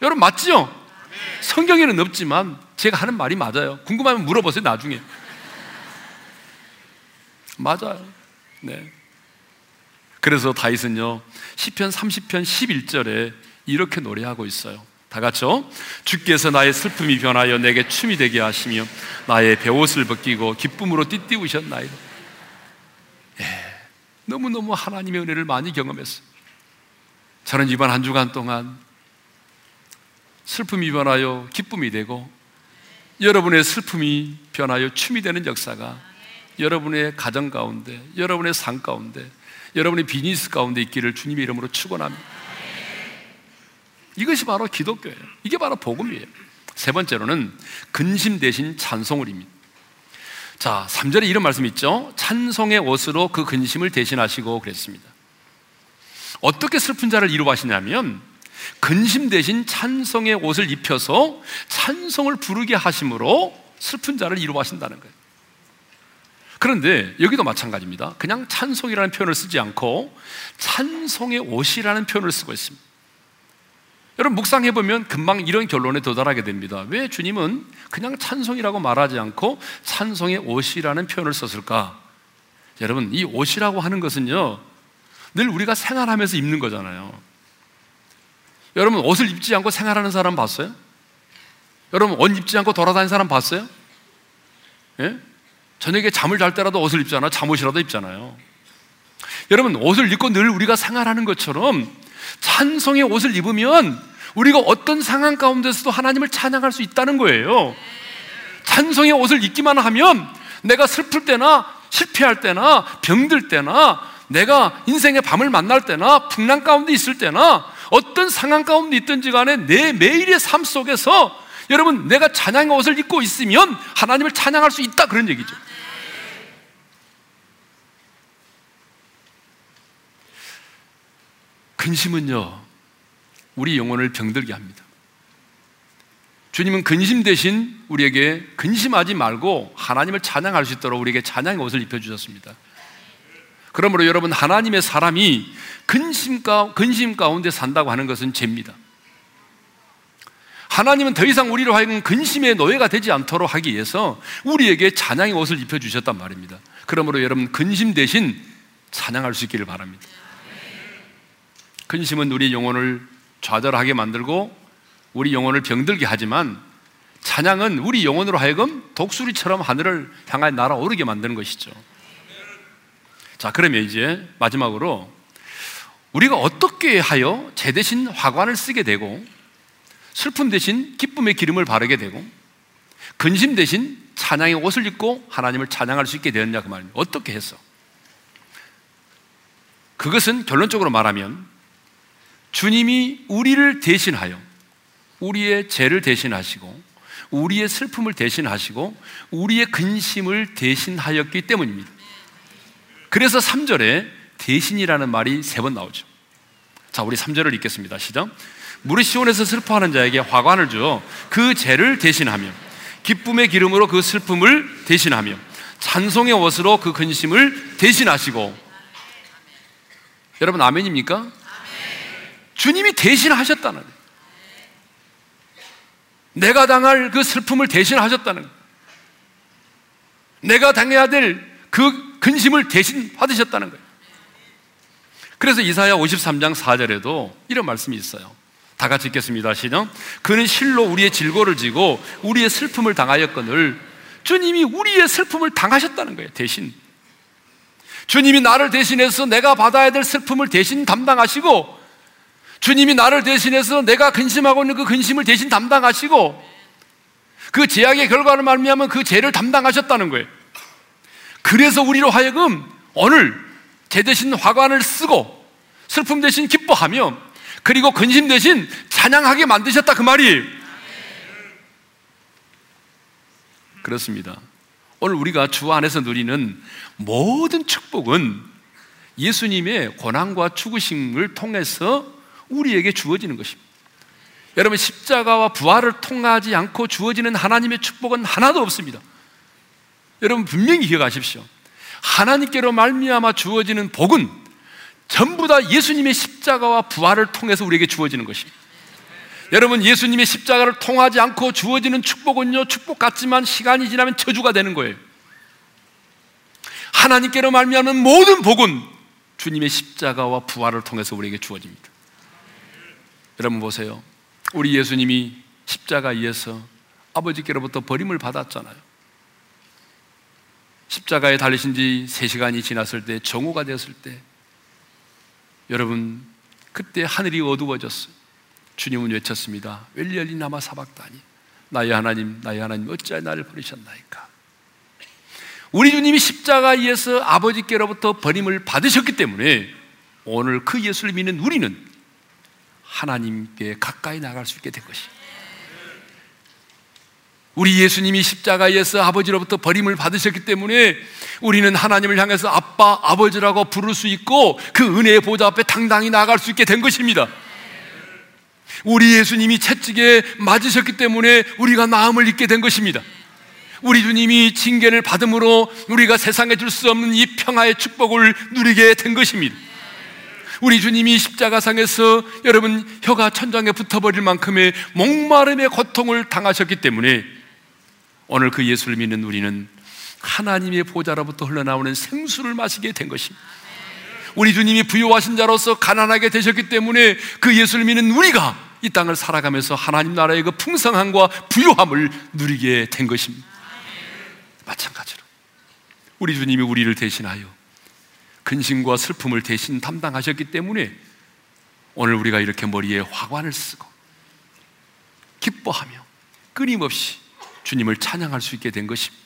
여러분 맞지요? 성경에는 없지만 제가 하는 말이 맞아요. 궁금하면 물어보세요, 나중에. 맞아요. 네. 그래서 다윗은요, 10편 30편 11절에 이렇게 노래하고 있어요. 다 같이요. 주께서 나의 슬픔이 변하여 내게 춤이 되게 하시며 나의 배옷을 벗기고 기쁨으로 띠띠우셨나이다. 예, 너무너무 하나님의 은혜를 많이 경험했어요. 저는 이번 한 주간 동안 슬픔이 변하여 기쁨이 되고 여러분의 슬픔이 변하여 춤이 되는 역사가 여러분의 가정 가운데, 여러분의 삶 가운데, 여러분의 비즈니스 가운데 있기를 주님의 이름으로 축원합니다. 이것이 바로 기독교예요. 이게 바로 복음이에요. 세 번째로는 근심 대신 찬송을입니다. 자, 3절에 이런 말씀 있죠. 찬송의 옷으로 그 근심을 대신하시고 그랬습니다. 어떻게 슬픈 자를 이루하시냐면 근심 대신 찬송의 옷을 입혀서 찬송을 부르게 하심으로 슬픈 자를 이루하신다는 거예요. 그런데 여기도 마찬가지입니다. 그냥 찬송이라는 표현을 쓰지 않고 찬송의 옷이라는 표현을 쓰고 있습니다. 여러분 묵상해 보면 금방 이런 결론에 도달하게 됩니다. 왜 주님은 그냥 찬송이라고 말하지 않고 찬송의 옷이라는 표현을 썼을까? 여러분 이 옷이라고 하는 것은요 늘 우리가 생활하면서 입는 거잖아요. 여러분 옷을 입지 않고 생활하는 사람 봤어요? 여러분 옷 입지 않고 돌아다니는 사람 봤어요? 예? 저녁에 잠을 잘 때라도 옷을 입잖아. 잠옷이라도 입잖아요. 여러분 옷을 입고 늘 우리가 생활하는 것처럼 찬송의 옷을 입으면 우리가 어떤 상황 가운데서도 하나님을 찬양할 수 있다는 거예요. 찬송의 옷을 입기만 하면 내가 슬플 때나 실패할 때나 병들 때나 내가 인생의 밤을 만날 때나 풍랑 가운데 있을 때나 어떤 상황 가운데 있든지 간에 내 매일의 삶 속에서 여러분 내가 찬양의 옷을 입고 있으면 하나님을 찬양할 수 있다 그런 얘기죠. 근심은요 우리 영혼을 병들게 합니다. 주님은 근심 대신 우리에게 근심하지 말고 하나님을 찬양할 수 있도록 우리에게 찬양의 옷을 입혀주셨습니다. 그러므로 여러분, 하나님의 사람이 근심, 가, 근심 가운데 산다고 하는 것은 죄입니다. 하나님은 더 이상 우리로 하여금 근심의 노예가 되지 않도록 하기 위해서 우리에게 찬양의 옷을 입혀주셨단 말입니다. 그러므로 여러분, 근심 대신 찬양할 수 있기를 바랍니다. 근심은 우리 영혼을 좌절하게 만들고 우리 영혼을 병들게 하지만 찬양은 우리 영혼으로 하여금 독수리처럼 하늘을 향하여 날아오르게 만드는 것이죠. 자, 그러면 이제 마지막으로 우리가 어떻게 하여 제 대신 화관을 쓰게 되고 슬픔 대신 기쁨의 기름을 바르게 되고 근심 대신 찬양의 옷을 입고 하나님을 찬양할 수 있게 되었냐 그 말입니다. 어떻게 해서? 그것은 결론적으로 말하면 주님이 우리를 대신하여 우리의 죄를 대신하시고 우리의 슬픔을 대신하시고 우리의 근심을 대신하였기 때문입니다. 그래서 3절에 대신이라는 말이 세 번 나오죠. 자, 우리 3절을 읽겠습니다. 시작. 무리 시온에서 슬퍼하는 자에게 화관을 주어 그 죄를 대신하며 기쁨의 기름으로 그 슬픔을 대신하며 찬송의 옷으로 그 근심을 대신하시고 여러분 아멘입니까? 주님이 대신 하셨다는 거예요. 내가 당할 그 슬픔을 대신 하셨다는 거예요. 내가 당해야 될 그 근심을 대신 받으셨다는 거예요. 그래서 이사야 53장 4절에도 이런 말씀이 있어요. 다 같이 읽겠습니다. 시작. 그는 실로 우리의 질고를 지고 우리의 슬픔을 당하였거늘 주님이 우리의 슬픔을 당하셨다는 거예요. 대신. 주님이 나를 대신해서 내가 받아야 될 슬픔을 대신 담당하시고 주님이 나를 대신해서 내가 근심하고 있는 그 근심을 대신 담당하시고 그 제약의 결과를 말미암은 그 죄를 담당하셨다는 거예요. 그래서 우리로 하여금 오늘 제 대신 화관을 쓰고 슬픔 대신 기뻐하며 그리고 근심 대신 찬양하게 만드셨다 그 말이에요. 그렇습니다. 오늘 우리가 주 안에서 누리는 모든 축복은 예수님의 고난과 죽으심을 통해서 우리에게 주어지는 것입니다. 여러분 십자가와 부활을 통하지 않고 주어지는 하나님의 축복은 하나도 없습니다. 여러분 분명히 기억하십시오. 하나님께로 말미암아 주어지는 복은 전부 다 예수님의 십자가와 부활을 통해서 우리에게 주어지는 것입니다. 여러분 예수님의 십자가를 통하지 않고 주어지는 축복은요 축복 같지만 시간이 지나면 저주가 되는 거예요. 하나님께로 말미암은 모든 복은 주님의 십자가와 부활을 통해서 우리에게 주어집니다. 여러분 보세요. 우리 예수님이 십자가에서 아버지께로부터 버림을 받았잖아요. 십자가에 달리신 지 3시간이 지났을 때, 정오가 되었을 때, 여러분, 그때 하늘이 어두워졌어요. 주님은 외쳤습니다. 웰리얼리 나마 사박다니. 나의 하나님, 나의 하나님, 어찌하여 나를 버리셨나이까. 우리 주님이 십자가에서 아버지께로부터 버림을 받으셨기 때문에 오늘 그 예수를 믿는 우리는 하나님께 가까이 나갈 수 있게 된 것이. 우리 예수님이 십자가에서 아버지로부터 버림을 받으셨기 때문에 우리는 하나님을 향해서 아빠, 아버지라고 부를 수 있고 그 은혜의 보좌 앞에 당당히 나갈 수 있게 된 것입니다. 우리 예수님이 채찍에 맞으셨기 때문에 우리가 마음을 잊게 된 것입니다. 우리 주님이 징계를 받음으로 우리가 세상에 줄 수 없는 이 평화의 축복을 누리게 된 것입니다. 우리 주님이 십자가상에서 여러분 혀가 천장에 붙어버릴 만큼의 목마름의 고통을 당하셨기 때문에 오늘 그 예수를 믿는 우리는 하나님의 보좌로부터 흘러나오는 생수를 마시게 된 것입니다. 우리 주님이 부유하신 자로서 가난하게 되셨기 때문에 그 예수를 믿는 우리가 이 땅을 살아가면서 하나님 나라의 그 풍성함과 부유함을 누리게 된 것입니다. 마찬가지로 우리 주님이 우리를 대신하여 근심과 슬픔을 대신 담당하셨기 때문에 오늘 우리가 이렇게 머리에 화관을 쓰고 기뻐하며 끊임없이 주님을 찬양할 수 있게 된 것입니다.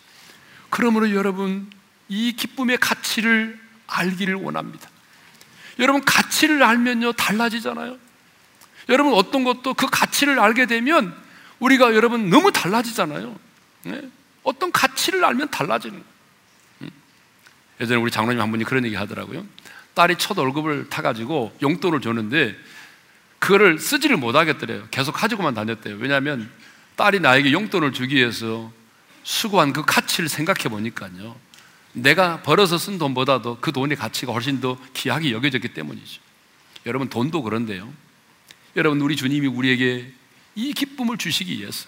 그러므로 여러분 이 기쁨의 가치를 알기를 원합니다. 여러분 가치를 알면요 달라지잖아요. 여러분 어떤 것도 그 가치를 알게 되면 우리가 여러분 너무 달라지잖아요. 네? 어떤 가치를 알면 달라지는 거예요. 음. 예전에 우리 장로님 한 분이 그런 얘기 하더라고요. 딸이 첫 월급을 타가지고 용돈을 줬는데 그거를 쓰지를 못하겠더래요. 계속 가지고만 다녔대요. 왜냐하면 딸이 나에게 용돈을 주기 위해서 수고한 그 가치를 생각해 보니까요. 내가 벌어서 쓴 돈보다도 그 돈의 가치가 훨씬 더 귀하게 여겨졌기 때문이죠. 여러분, 돈도 그런데요. 여러분, 우리 주님이 우리에게 이 기쁨을 주시기 위해서,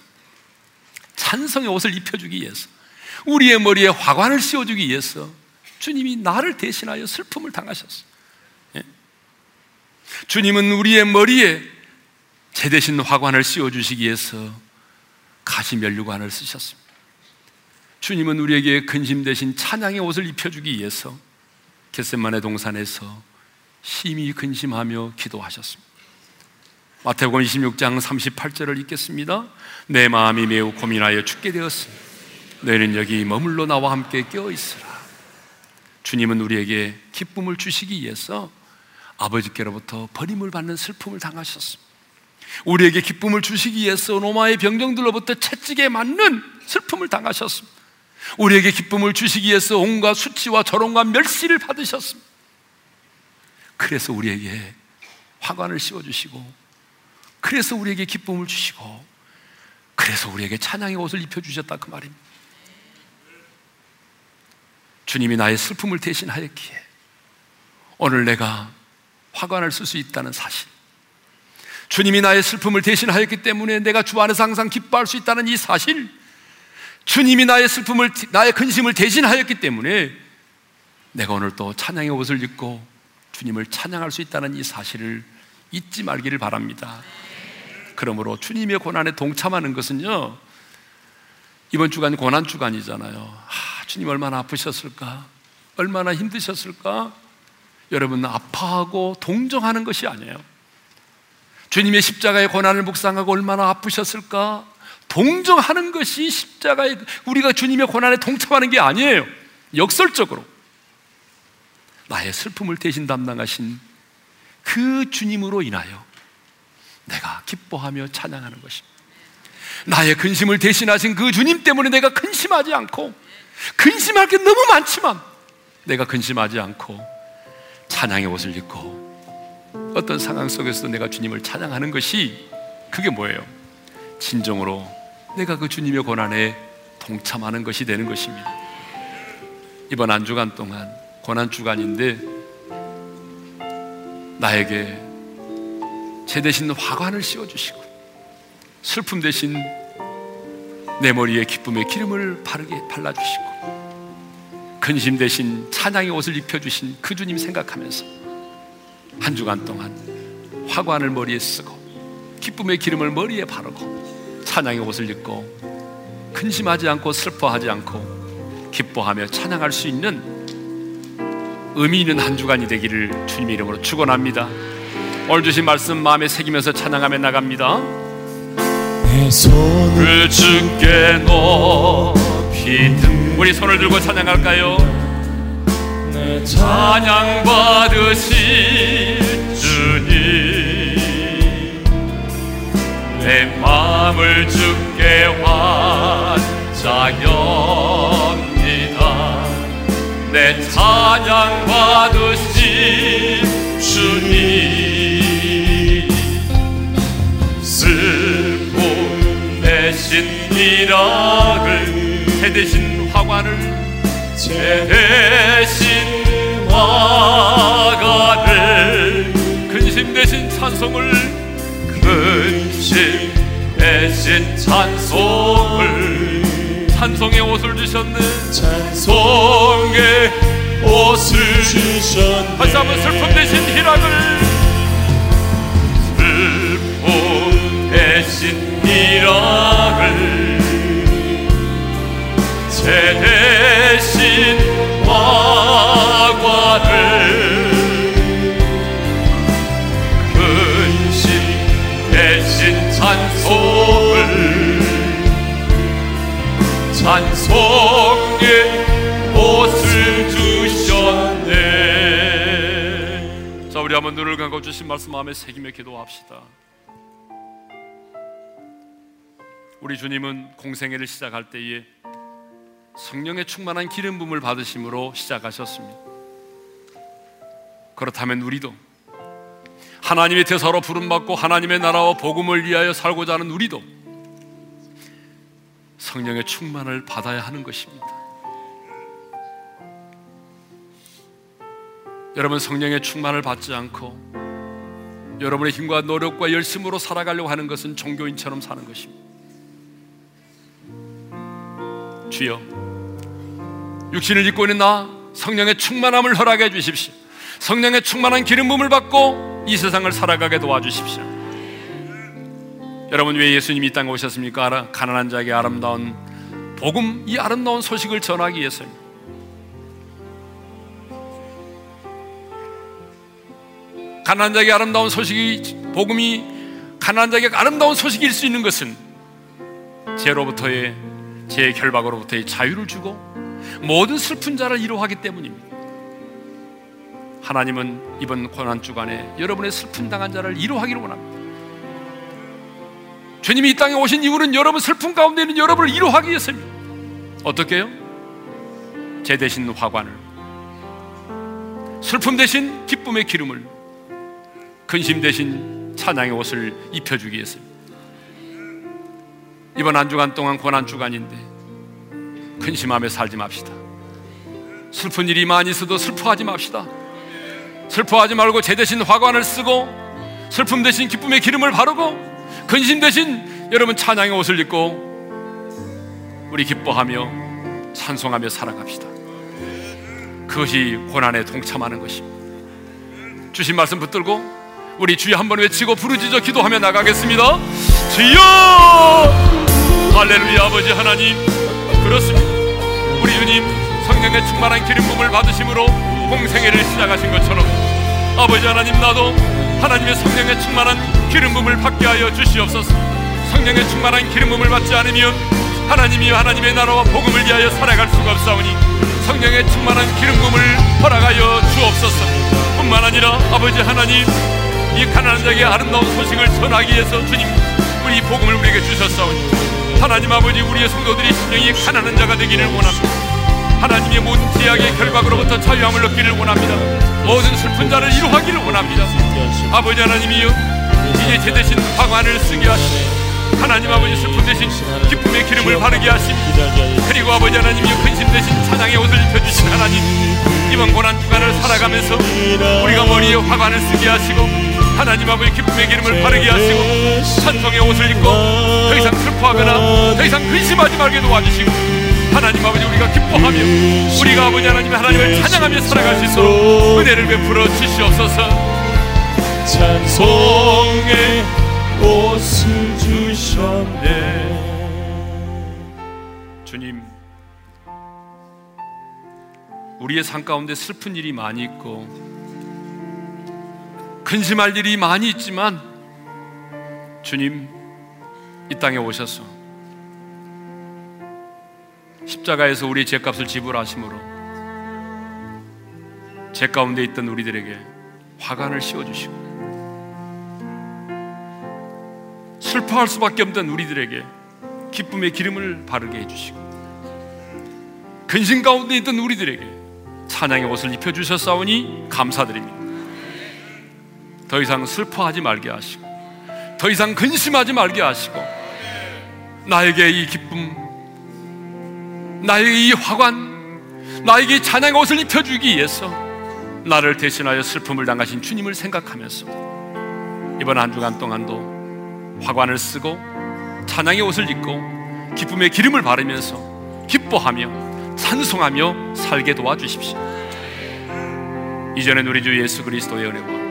찬성의 옷을 입혀주기 위해서, 우리의 머리에 화관을 씌워주기 위해서 주님이 나를 대신하여 슬픔을 당하셨어요. 예? 주님은 우리의 머리에 제 대신 화관을 씌워주시기 위해서 가시면류관을 쓰셨습니다. 주님은 우리에게 근심 대신 찬양의 옷을 입혀주기 위해서 겟셋만의 동산에서 심히 근심하며 기도하셨습니다. 마태복음 26장 38절을 읽겠습니다. 내 마음이 매우 고민하여 죽게 되었으니 너희는 여기 머물러 나와 함께 껴 있으라. 주님은 우리에게 기쁨을 주시기 위해서 아버지께로부터 버림을 받는 슬픔을 당하셨습니다. 우리에게 기쁨을 주시기 위해서 로마의 병정들로부터 채찍에 맞는 슬픔을 당하셨습니다. 우리에게 기쁨을 주시기 위해서 온갖 수치와 저롱과 멸시를 받으셨습니다. 그래서 우리에게 화관을 씌워주시고, 그래서 우리에게 기쁨을 주시고, 그래서 우리에게 찬양의 옷을 입혀주셨다 그 말입니다. 주님이 나의 슬픔을 대신하였기에 오늘 내가 화관을 쓸 수 있다는 사실, 주님이 나의 슬픔을 대신하였기 때문에 내가 주 안에서 항상 기뻐할 수 있다는 이 사실, 주님이 나의 슬픔을, 나의 근심을 대신하였기 때문에 내가 오늘 또 찬양의 옷을 입고 주님을 찬양할 수 있다는 이 사실을 잊지 말기를 바랍니다. 그러므로 주님의 고난에 동참하는 것은요, 이번 주간이 고난 주간이잖아요. 아, 주님 얼마나 아프셨을까? 얼마나 힘드셨을까? 여러분, 아파하고 동정하는 것이 아니에요. 주님의 십자가의 고난을 묵상하고 얼마나 아프셨을까? 동정하는 것이 십자가에 우리가 주님의 고난에 동참하는 게 아니에요. 역설적으로 나의 슬픔을 대신 담당하신 그 주님으로 인하여 내가 기뻐하며 찬양하는 것입니다. 나의 근심을 대신하신 그 주님 때문에 내가 근심하지 않고 근심할 게 너무 많지만 내가 근심하지 않고 찬양의 옷을 입고 어떤 상황 속에서도 내가 주님을 찬양하는 것이 그게 뭐예요? 진정으로 내가 그 주님의 고난에 동참하는 것이 되는 것입니다. 이번 한 주간 동안 고난 주간인데 나에게 제 대신 화관을 씌워 주시고 슬픔 대신 내 머리에 기쁨의 기름을 바르게 발라 주시고 근심 대신 찬양의 옷을 입혀 주신 그 주님 생각하면서 한 주간 동안 화관을 머리에 쓰고 기쁨의 기름을 머리에 바르고 찬양의 옷을 입고 근심하지 않고 슬퍼하지 않고 기뻐하며 찬양할 수 있는 의미 있는 한 주간이 되기를 주님의 이름으로 축원합니다. 오늘 주신 말씀 마음에 새기면서 찬양하며 나갑니다. 내 손을 주께 높이 든 우리 손을 들고 찬양할까요? 내 찬양 받으실 주님. 내 마음을 주께 환자합니다. 내 찬양 받으실 주님 미락을 해 대신 화관을 제 대신 화가를 근심 대신 찬송을 근심 대신 찬송을 찬송의 옷을 주셨네. 찬송의 옷을 주셨네. 다시 한번 슬픔 대신 희락을 슬픔 대신 미락을 제 대신 화관을 근심 대신 찬송을 찬송의 옷을 주셨네. 한번 눈을 감고 주신 말씀 마음에 새기며 기도합시다. 우리 주님은 공생애를 시작할 때에 성령의 충만한 기름 부음을 받으심으로 시작하셨습니다. 그렇다면 우리도 하나님의 대사로 부름받고 하나님의 나라와 복음을 위하여 살고자 하는 우리도 성령의 충만을 받아야 하는 것입니다. 여러분 성령의 충만을 받지 않고 여러분의 힘과 노력과 열심으로 살아가려고 하는 것은 종교인처럼 사는 것입니다. 주여, 육신을 입고 있는 나 성령의 충만함을 허락해 주십시오. 성령의 충만한 기름 부음을 받고 이 세상을 살아가게 도와주십시오. 여러분 왜 예수님이 이 땅에 오셨습니까? 가난한 자에게 아름다운 복음, 이 아름다운 소식을 전하기 위해서입니다. 가난한 자에게 아름다운 소식이 복음이 가난한 자에게 아름다운 소식일 수 있는 것은 죄로부터의 죄 결박으로부터의 자유를 주고 모든 슬픈 자를 이루하기 때문입니다. 하나님은 이번 고난 주간에 여러분의 슬픈 당한 자를 이루하기를 원합니다. 주님이 이 땅에 오신 이유는 여러분 슬픔 가운데 있는 여러분을 이루하기 위해서입니다. 어떻게요? 제 대신 화관을 슬픔 대신 기쁨의 기름을 근심 대신 찬양의 옷을 입혀주기 위해서입니다. 이번 한 주간 동안 고난 주간인데 근심하며 살지 맙시다. 슬픈 일이 많이 있어도 슬퍼하지 맙시다. 슬퍼하지 말고 제 대신 화관을 쓰고 슬픔 대신 기쁨의 기름을 바르고 근심 대신 여러분 찬양의 옷을 입고 우리 기뻐하며 찬송하며 살아갑시다. 그것이 고난에 동참하는 것입니다. 주신 말씀 붙들고 우리 주여 한번 외치고 부르짖어 기도하며 나가겠습니다. 주여! 할렐루야 아버지 하나님 그렇습니다. 우리 주님 성령의 충만한 기름 부음을 받으심으로 공생애를 시작하신 것처럼 아버지 하나님 나도 하나님의 성령의 충만한 기름 부음을 받게 하여 주시옵소서. 성령의 충만한 기름 부음을 받지 않으면 하나님이 하나님의 나라와 복음을 위하여 살아갈 수가 없사오니 성령의 충만한 기름 부음을 허락하여 주옵소서. 뿐만 아니라 아버지 하나님 이 가난한 자에게 아름다운 소식을 전하기 위해서 주님 우리 복음을 우리에게 주셨사오니 하나님 아버지 우리의 성도들이 심령이 가난한 자가 되기를 원합니다. 하나님의 모든 제약의 결박으로부터 자유함을 얻기를 원합니다. 모든 슬픈 자를 이루하기를 원합니다. 아버지 하나님이여 이제 제 대신 화관을 쓰게 하시고 하나님 아버지 슬픔 대신 기쁨의 기름을 바르게 하심 그리고 아버지 하나님이여 근심 대신 찬양의 옷을 입혀주신 하나님 이번 고난 주간을 살아가면서 우리가 머리에 화관을 쓰게 하시고 하나님 아버지 기쁨의 기름을 바르게 하시고 찬송의 옷을 입고 더 이상 슬퍼하거나 더 이상 근심하지 말게 도와주시고 하나님 아버지 우리가 기뻐하며 우리가 아버지 하나님 하나님을 찬양하며 살아갈 수 있도록 은혜를 베풀어 주시옵소서. 찬송의 옷을 주셨네. 주님 우리의 삶 가운데 슬픈 일이 많이 있고 근심할 일이 많이 있지만 주님 이 땅에 오셔서 십자가에서 우리의 죄값을 지불하심으로 죄 가운데 있던 우리들에게 화관을 씌워주시고 슬퍼할 수밖에 없던 우리들에게 기쁨의 기름을 바르게 해주시고 근심 가운데 있던 우리들에게 찬양의 옷을 입혀주셨사오니 감사드립니다. 더 이상 슬퍼하지 말게 하시고 더 이상 근심하지 말게 하시고 나에게 이 기쁨 나에게 이 화관 나에게 찬양의 옷을 입혀주기 위해서 나를 대신하여 슬픔을 당하신 주님을 생각하면서 이번 한 주간 동안도 화관을 쓰고 찬양의 옷을 입고 기쁨의 기름을 바르면서 기뻐하며 찬송하며 살게 도와주십시오. 이전엔 우리 주 예수 그리스도의 은혜와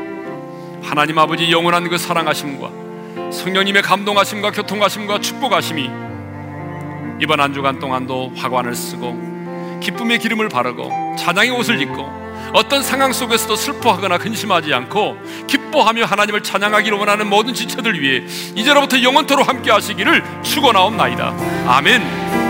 하나님 아버지 영원한 그 사랑하심과 성령님의 감동하심과 교통하심과 축복하심이 이번 한 주간 동안도 화관을 쓰고 기쁨의 기름을 바르고 찬양의 옷을 입고 어떤 상황 속에서도 슬퍼하거나 근심하지 않고 기뻐하며 하나님을 찬양하기를 원하는 모든 지체들 위해 이제로부터 영원토로 함께 하시기를 축원하옵나이다. 아멘.